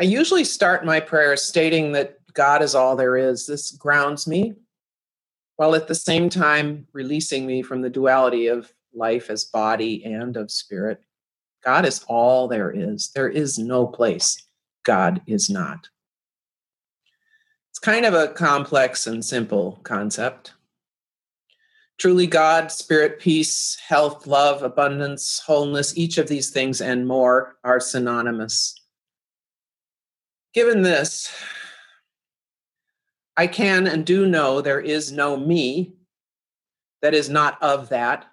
I usually start my prayers stating that God is all there is. This grounds me, while at the same time releasing me from the duality of life as body and of spirit. God is all there is. There is no place God is not. It's kind of a complex and simple concept. Truly, God, spirit, peace, health, love, abundance, wholeness, each of these things and more are synonymous. Given this, I can and do know there is no me that is not of that,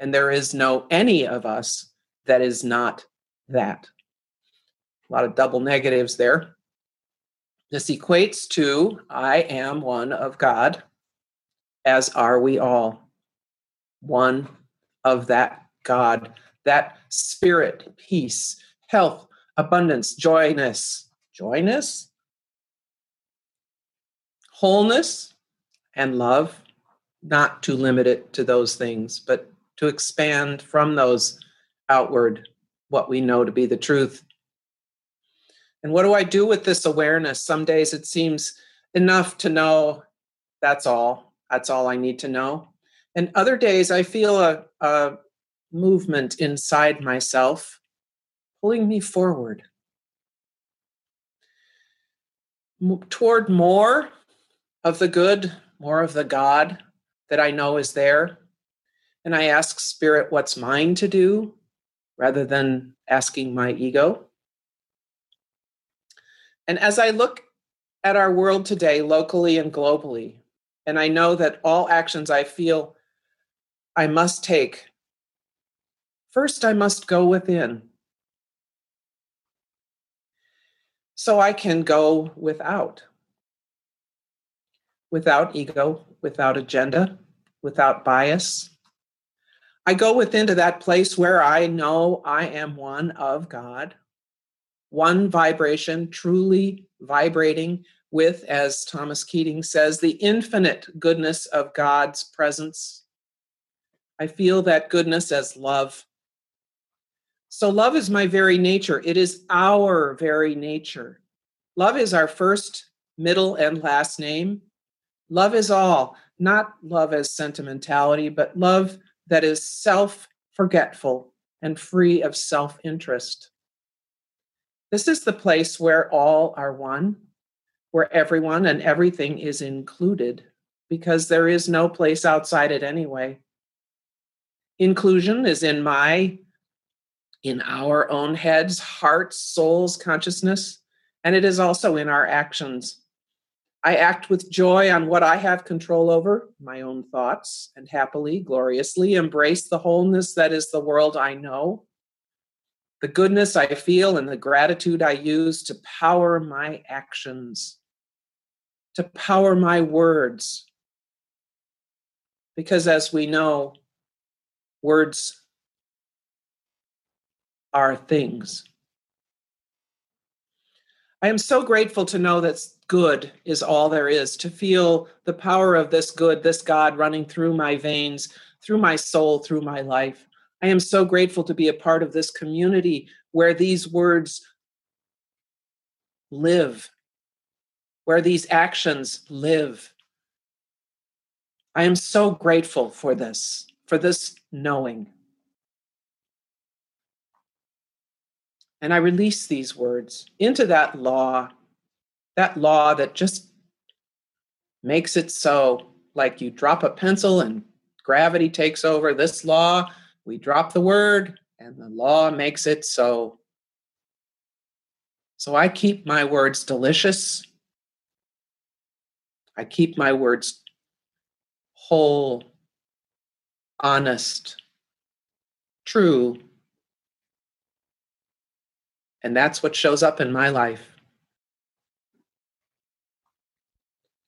and there is no any of us that is not that. A lot of double negatives there. This equates to I am one of God, as are we all. One of that God, that spirit, peace, health, abundance, joyness, joyness, wholeness, and love, not to limit it to those things, but to expand from those outward what we know to be the truth. And what do I do with this awareness? Some days it seems enough to know that's all. That's all I need to know. And other days I feel a, a movement inside myself pulling me forward toward more of the good, more of the God that I know is there. And I ask Spirit what's mine to do rather than asking my ego. And as I look at our world today, locally and globally, and I know that all actions I feel I must take, first I must go within. So I can go without without ego, without agenda, without bias. I go within to that place where I know I am one of God, one vibration, truly vibrating with, as Thomas Keating says, the infinite goodness of God's presence. I feel that goodness as love. So, love is my very nature. It is our very nature. Love is our first, middle, and last name. Love is all, not love as sentimentality, but love that is self forgetful and free of self interest. This is the place where all are one, where everyone and everything is included, because there is no place outside it anyway. Inclusion is in my, in our own heads, hearts, souls, consciousness, and it is also in our actions. I act with joy on what I have control over, my own thoughts, and happily, gloriously embrace the wholeness that is the world I know, the goodness I feel, and the gratitude I use to power my actions, to power my words. Because as we know, words are things. I am so grateful to know that good is all there is, to feel the power of this good, this God running through my veins, through my soul, through my life. I am so grateful to be a part of this community where these words live, where these actions live. I am so grateful for this, for this knowing. And I release these words into that law that law that just makes it so like you drop a pencil and gravity takes over. This law we drop the word and the law makes it so. So i keep my words delicious. I keep my words whole honest true and that's what shows up in my life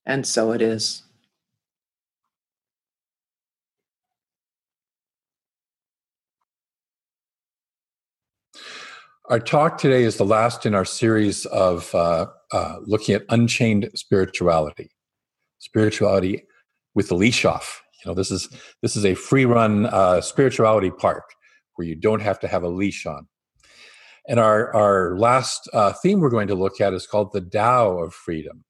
And so it is. Our talk today is the last in our series of uh, uh, looking at unchained spirituality, spirituality with the leash off. You know, this is this is a free run uh, spirituality park where you don't have to have a leash on. And our, our last uh, theme we're going to look at is called the Tao of Freedom.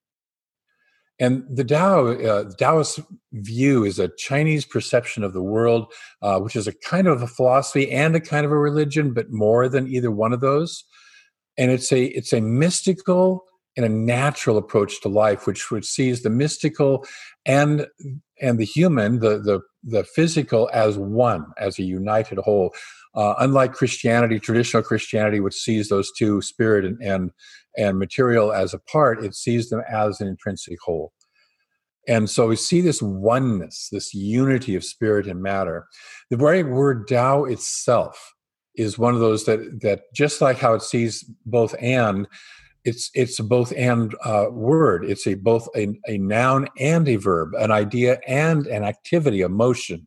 And the Tao, uh, Taoist view is a Chinese perception of the world, uh, which is a kind of a philosophy and a kind of a religion, but more than either one of those. And it's a it's a mystical and a natural approach to life, which which sees the mystical and and the human, the the the physical, as one, as a united whole. Uh, unlike Christianity, traditional Christianity, which sees those two, spirit and, and and material as a part, it sees them as an intrinsic whole. And so we see this oneness, this unity of spirit and matter. The very word Tao itself is one of those that that just like how it sees both and it's it's both and uh, word. It's a both a, a noun and a verb an idea and an activity a motion.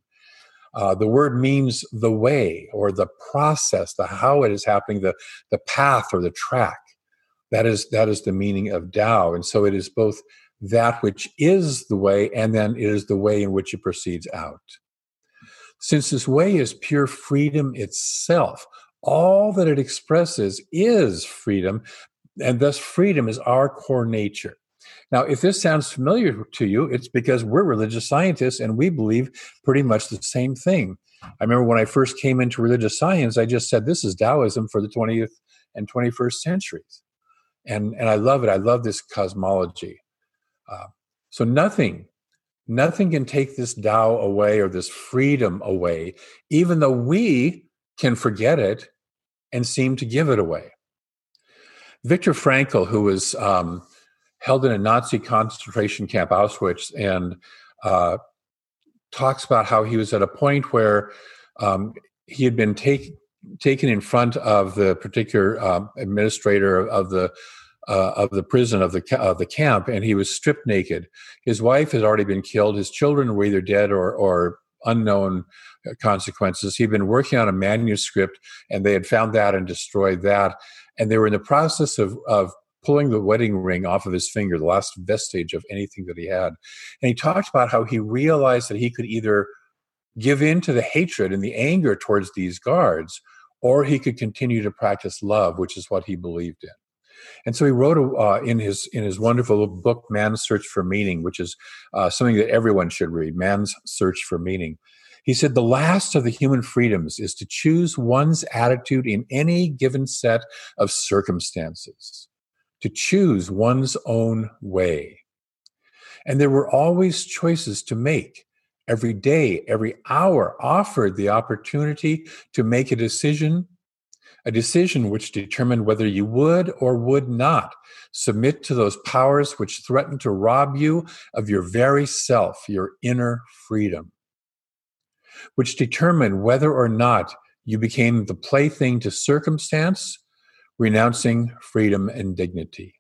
Uh, the word means the way or the process the how it is happening the the path or the track. That is that is the meaning of Tao, and so it is both that which is the way, and then it is the way in which it proceeds out. Since this way is pure freedom itself, all that it expresses is freedom, and thus freedom is our core nature. Now, if this sounds familiar to you, it's because we're religious scientists and we believe pretty much the same thing. I remember when I first came into religious science, I just said this is Taoism for the 20th and 21st centuries and and I love it. I love this cosmology. Uh, so nothing, nothing can take this Tao away or this freedom away, even though we can forget it and seem to give it away. Viktor Frankl, who was um, held in a Nazi concentration camp, Auschwitz, and uh, talks about how he was at a point where um, he had been taken taken in front of the particular uh, administrator of the uh, of the prison of the of the camp, and he was stripped naked. His wife had already been killed. His children were either dead or or unknown uh, consequences. He'd been working on a manuscript, and they had found that and destroyed that. And they were in the process of of pulling the wedding ring off of his finger, the last vestige of anything that he had. And he talked about how he realized that he could either give in to the hatred and the anger towards these guards, or he could continue to practice love, which is what he believed in. And so he wrote uh, in his in his wonderful book, "Man's Search for Meaning," which is uh, something that everyone should read. Man's Search for Meaning. He said the last of the human freedoms is to choose one's attitude in any given set of circumstances, to choose one's own way. And there were always choices to make. Every day, every hour offered the opportunity to make a decision a decision which determined whether you would or would not submit to those powers which threaten to rob you of your very self, your inner freedom, which determined whether or not you became the plaything to circumstance, renouncing freedom and dignity.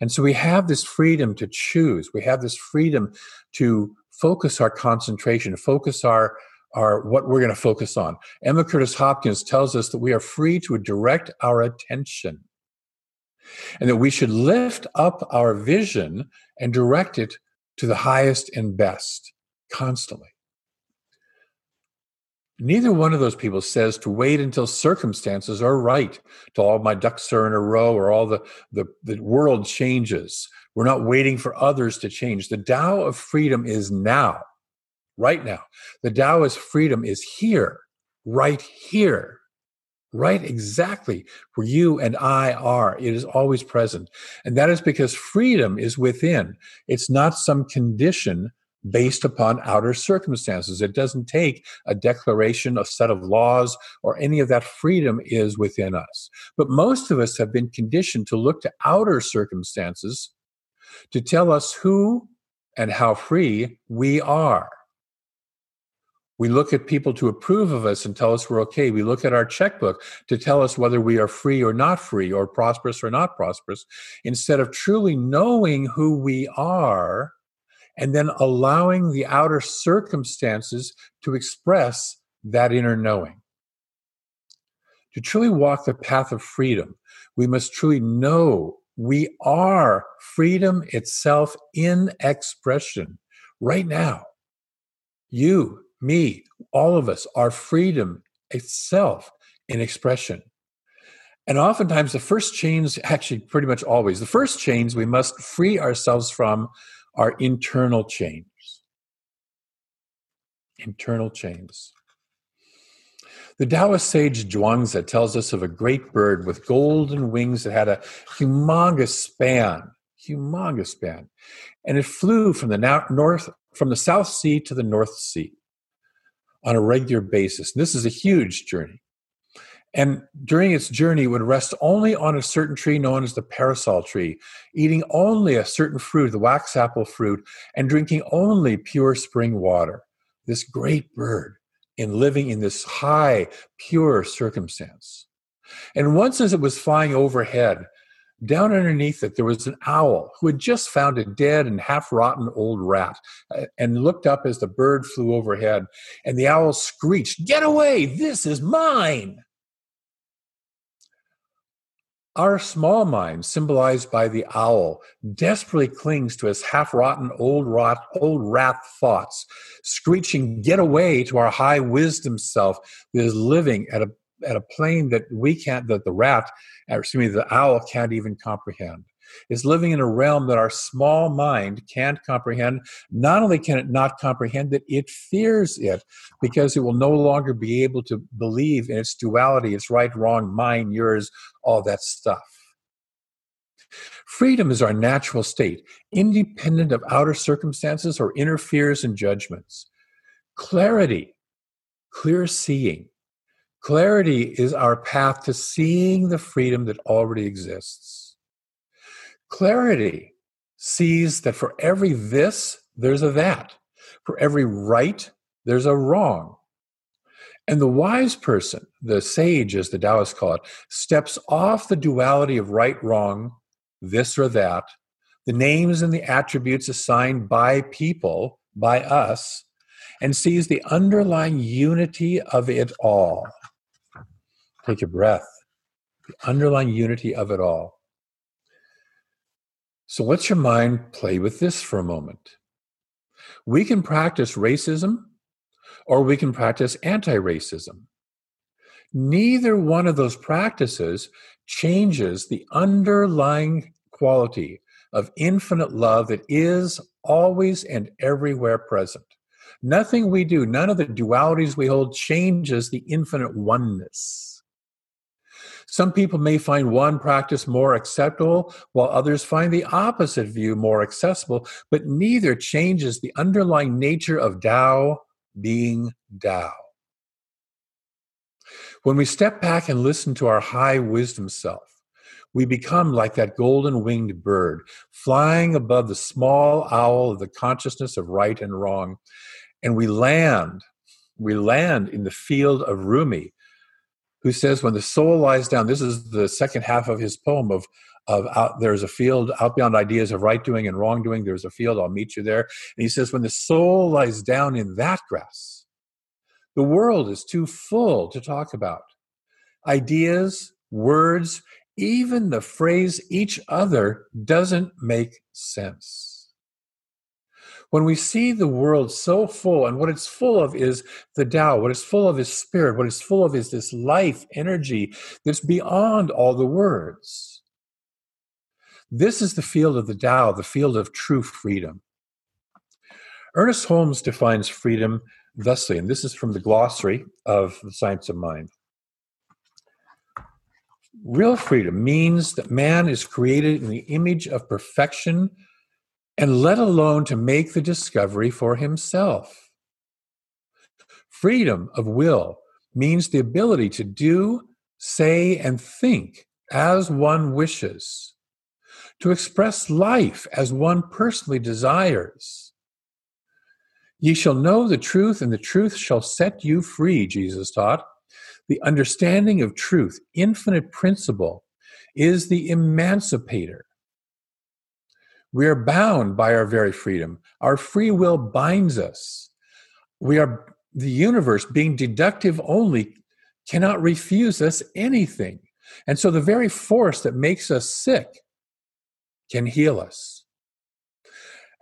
And so we have this freedom to choose. We have this freedom to focus our concentration, focus our are what we're going to focus on. Emma Curtis Hopkins tells us that we are free to direct our attention and that we should lift up our vision and direct it to the highest and best constantly. Neither one of those people says to wait until circumstances are right, till all my ducks are in a row or all the, the, the world changes. We're not waiting for others to change. The Tao of freedom is now right now. The Taoist freedom is here, right here, right exactly where you and I are. It is always present. And that is because freedom is within, it's not some condition based upon outer circumstances. It doesn't take a declaration, a set of laws, or any of that freedom is within us. But most of us have been conditioned to look to outer circumstances to tell us who and how free we are. We look at people to approve of us and tell us we're okay. We look at our checkbook to tell us whether we are free or not free, or prosperous or not prosperous, instead of truly knowing who we are and then allowing the outer circumstances to express that inner knowing. To truly walk the path of freedom, we must truly know we are freedom itself in expression right now. You, me, all of us, are freedom itself in expression. And oftentimes, the first chains, actually, pretty much always, the first chains we must free ourselves from are internal chains. Internal chains. The Taoist sage Zhuangzi tells us of a great bird with golden wings that had a humongous span, humongous span, and it flew from the north, from the South Sea to the North Sea on a regular basis. And this is a huge journey. And during its journey, it would rest only on a certain tree known as the parasol tree, eating only a certain fruit, the wax apple fruit, and drinking only pure spring water. This great bird in living in this high, pure circumstance. And once as it was flying overhead, down underneath it, there was an owl who had just found a dead and half rotten old rat uh, and looked up as the bird flew overhead. And the owl screeched, Get away! This is mine! Our small mind, symbolized by the owl, desperately clings to its half-rotten old rot, old rat thoughts, screeching, "Get away!" to our high wisdom self that is living at a at a plane that we can't, that the rat, excuse me, the owl can't even comprehend is living in a realm that our small mind can't comprehend. Not only can it not comprehend it, it fears it because it will no longer be able to believe in its duality, its right, wrong, mine, yours, all that stuff. Freedom is our natural state, independent of outer circumstances or inner fears and judgments. Clarity, clear seeing. Clarity is our path to seeing the freedom that already exists. Clarity sees that for every this, there's a that. For every right, there's a wrong. And the wise person, the sage as the Taoists call it, steps off the duality of right, wrong, this or that, the names and the attributes assigned by people, by us, and sees the underlying unity of it all. Take a breath. The underlying unity of it all. So let your mind play with this for a moment. We can practice racism or we can practice anti racism. Neither one of those practices changes the underlying quality of infinite love that is always and everywhere present. Nothing we do, none of the dualities we hold changes the infinite oneness. Some people may find one practice more acceptable, while others find the opposite view more accessible, but neither changes the underlying nature of Tao being Tao. When we step back and listen to our high wisdom self, we become like that golden winged bird, flying above the small owl of the consciousness of right and wrong. And we land, we land in the field of Rumi, who says, when the soul lies down, this is the second half of his poem of, of out, there's a field out beyond ideas of right doing and wrongdoing. There's a field, I'll meet you there. And he says, when the soul lies down in that grass, the world is too full to talk about. Ideas, words, even the phrase each other doesn't make sense when we see the world so full, and what it's full of is the Tao, what it's full of is spirit, what it's full of is this life energy that's beyond all the words. This is the field of the Tao, the field of true freedom. Ernest Holmes defines freedom thusly, and this is from the glossary of the science of mind. Real freedom means that man is created in the image of perfection and let alone to make the discovery for himself. Freedom of will means the ability to do, say, and think as one wishes, to express life as one personally desires. Ye shall know the truth, and the truth shall set you free, Jesus taught. The understanding of truth, infinite principle, is the emancipator. We are bound by our very freedom. Our free will binds us. We are the universe, being deductive only, cannot refuse us anything. And so the very force that makes us sick can heal us.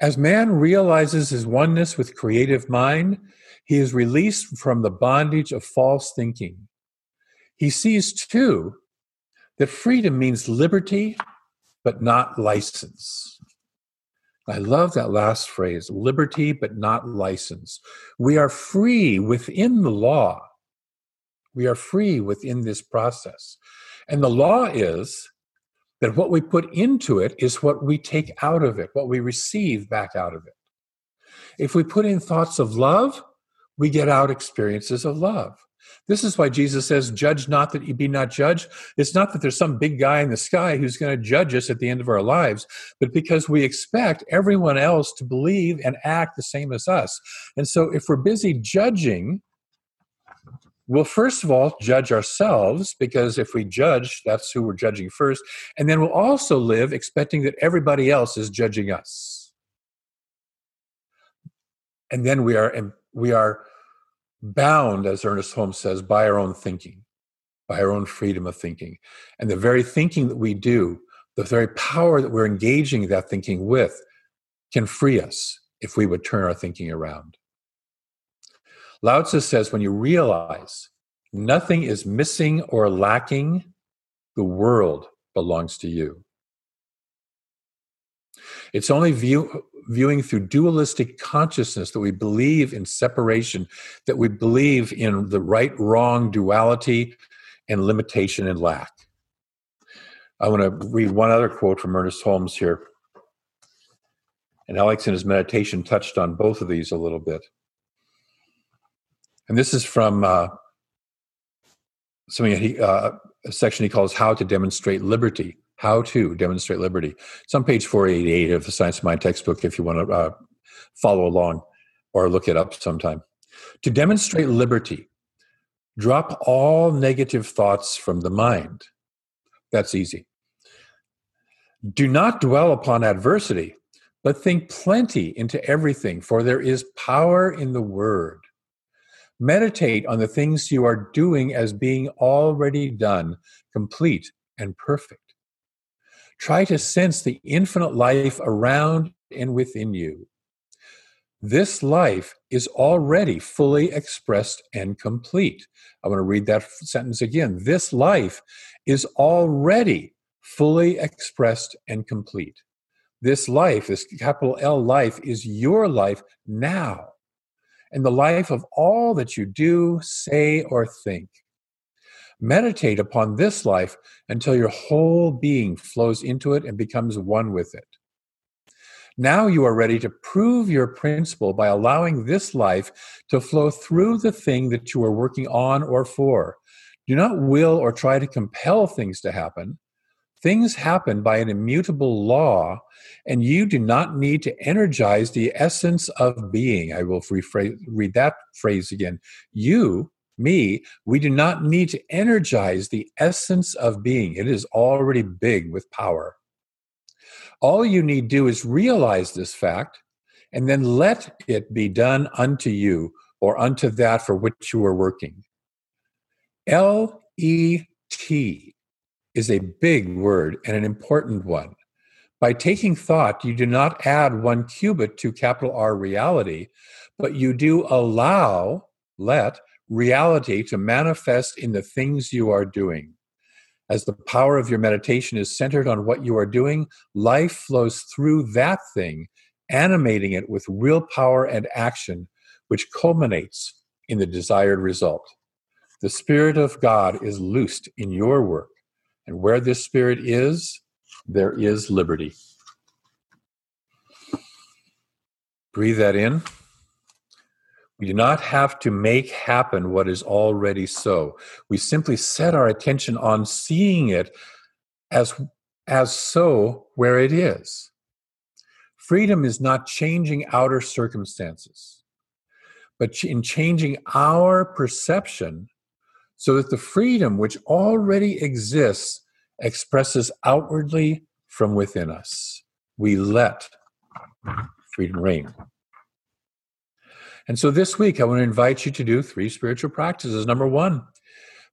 As man realizes his oneness with creative mind, he is released from the bondage of false thinking. He sees too that freedom means liberty, but not license. I love that last phrase liberty, but not license. We are free within the law. We are free within this process. And the law is that what we put into it is what we take out of it, what we receive back out of it. If we put in thoughts of love, we get out experiences of love. This is why Jesus says, Judge not that you be not judged. It's not that there's some big guy in the sky who's going to judge us at the end of our lives, but because we expect everyone else to believe and act the same as us. And so if we're busy judging, we'll first of all judge ourselves, because if we judge, that's who we're judging first. And then we'll also live expecting that everybody else is judging us. And then we are we are bound, as Ernest Holmes says, by our own thinking, by our own freedom of thinking. And the very thinking that we do, the very power that we're engaging that thinking with, can free us if we would turn our thinking around. Lao Tzu says when you realize nothing is missing or lacking, the world belongs to you. It's only view, viewing through dualistic consciousness that we believe in separation, that we believe in the right wrong duality and limitation and lack. I want to read one other quote from Ernest Holmes here. And Alex in his meditation touched on both of these a little bit. And this is from uh, something he, uh, a section he calls How to Demonstrate Liberty. How to Demonstrate Liberty. It's on page 488 of the Science of Mind textbook if you want to uh, follow along or look it up sometime. To demonstrate liberty, drop all negative thoughts from the mind. That's easy. Do not dwell upon adversity, but think plenty into everything, for there is power in the word. Meditate on the things you are doing as being already done, complete and perfect. Try to sense the infinite life around and within you. This life is already fully expressed and complete. I want to read that sentence again. This life is already fully expressed and complete. This life, this capital L life, is your life now, and the life of all that you do, say, or think. Meditate upon this life until your whole being flows into it and becomes one with it. Now you are ready to prove your principle by allowing this life to flow through the thing that you are working on or for. Do not will or try to compel things to happen. Things happen by an immutable law, and you do not need to energize the essence of being. I will rephrase, read that phrase again. You me, we do not need to energize the essence of being. It is already big with power. All you need do is realize this fact and then let it be done unto you or unto that for which you are working. L E T is a big word and an important one. By taking thought, you do not add one cubit to capital R reality, but you do allow, let, reality to manifest in the things you are doing. As the power of your meditation is centered on what you are doing, life flows through that thing, animating it with real power and action, which culminates in the desired result. The Spirit of God is loosed in your work, and where this Spirit is, there is liberty. Breathe that in. We do not have to make happen what is already so. We simply set our attention on seeing it as, as so where it is. Freedom is not changing outer circumstances, but in changing our perception so that the freedom which already exists expresses outwardly from within us. We let freedom reign. And so this week, I want to invite you to do three spiritual practices. Number one,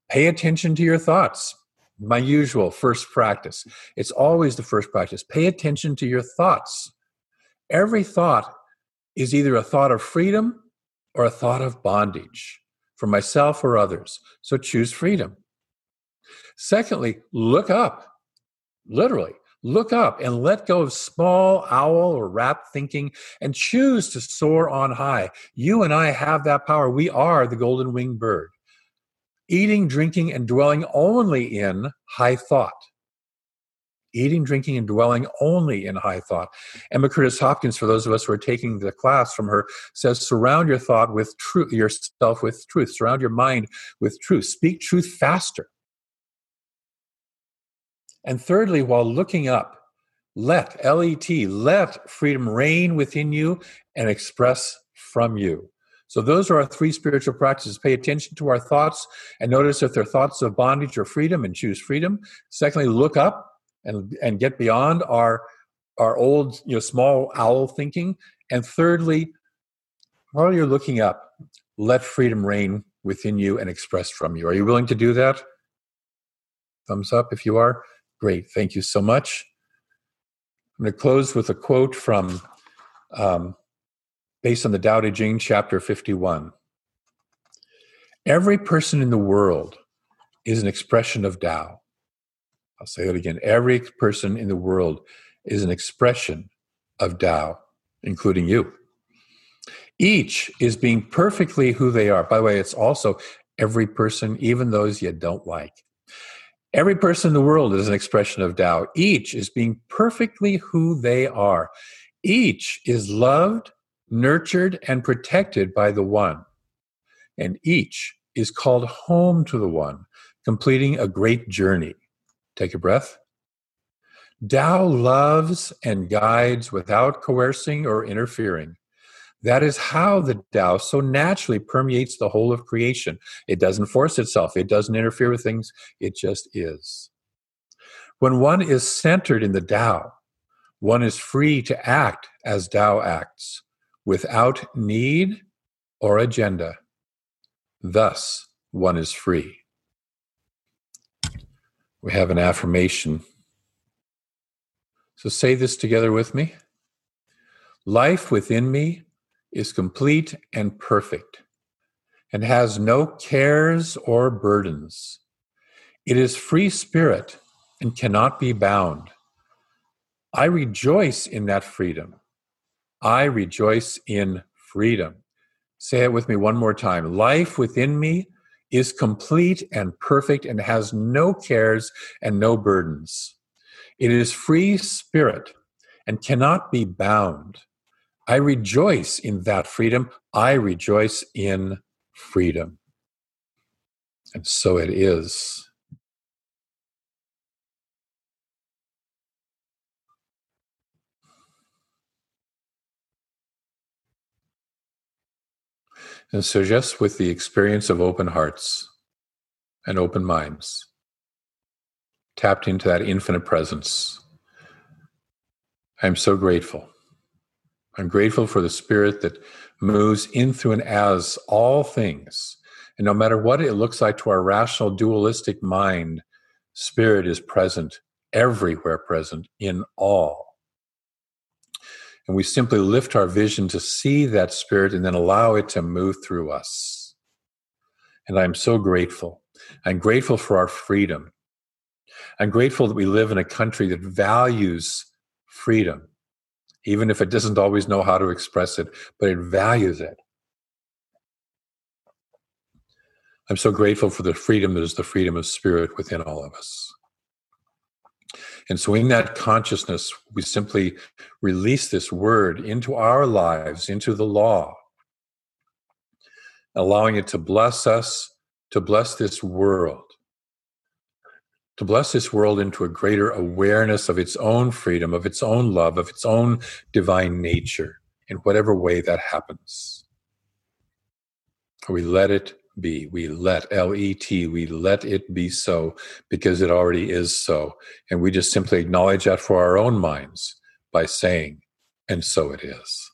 pay attention to your thoughts. My usual first practice. It's always the first practice. Pay attention to your thoughts. Every thought is either a thought of freedom or a thought of bondage for myself or others. So choose freedom. Secondly, look up, literally. Look up and let go of small owl or rat thinking and choose to soar on high. You and I have that power. We are the golden winged bird. Eating, drinking, and dwelling only in high thought eating, drinking, and dwelling only in high thought. Emma Curtis Hopkins, for those of us who are taking the class from her, says, surround your thought with truth, yourself with truth. Surround your mind with truth. Speak truth faster. And thirdly, while looking up, let, L E T, let freedom reign within you and express from you. So, those are our three spiritual practices. Pay attention to our thoughts and notice if they're thoughts of bondage or freedom and choose freedom. Secondly, look up and and get beyond our our old you know small owl thinking and thirdly while you're looking up let freedom reign within you and express from you are you willing to do that thumbs up if you are great thank you so much i'm going to close with a quote from um, based on the Tao Te Ching, chapter 51. Every person in the world is an expression of Tao. I'll say that again. Every person in the world is an expression of Tao, including you. Each is being perfectly who they are. By the way, it's also every person, even those you don't like. Every person in the world is an expression of Tao. Each is being perfectly who they are. Each is loved, nurtured, and protected by the One. And each is called home to the One, completing a great journey. Take a breath. Tao loves and guides without coercing or interfering. That is how the Tao so naturally permeates the whole of creation. It doesn't force itself, it doesn't interfere with things, it just is. When one is centered in the Tao, one is free to act as Tao acts, without need or agenda. Thus, one is free we have an affirmation. So say this together with me. Life within me is complete and perfect and has no cares or burdens. It is free spirit and cannot be bound. I rejoice in that freedom. I rejoice in freedom. Say it with me one more time. Life within me is complete and perfect and has no cares and no burdens. It is free spirit and cannot be bound. I rejoice in that freedom. I rejoice in freedom. And so it is. And so, just with the experience of open hearts and open minds, tapped into that infinite presence, I'm so grateful. I'm grateful for the spirit that moves in through and as all things. And no matter what it looks like to our rational, dualistic mind, spirit is present, everywhere present, in all. And we simply lift our vision to see that spirit and then allow it to move through us. And I'm so grateful. I'm grateful for our freedom. I'm grateful that we live in a country that values freedom, even if it doesn't always know how to express it, but it values it. I'm so grateful for the freedom that is the freedom of spirit within all of us. And so, in that consciousness, we simply release this word into our lives, into the law, allowing it to bless us, to bless this world, to bless this world into a greater awareness of its own freedom, of its own love, of its own divine nature, in whatever way that happens. We let it be. We let L E T, we let it be so because it already is so. And we just simply acknowledge that for our own minds by saying, and so it is.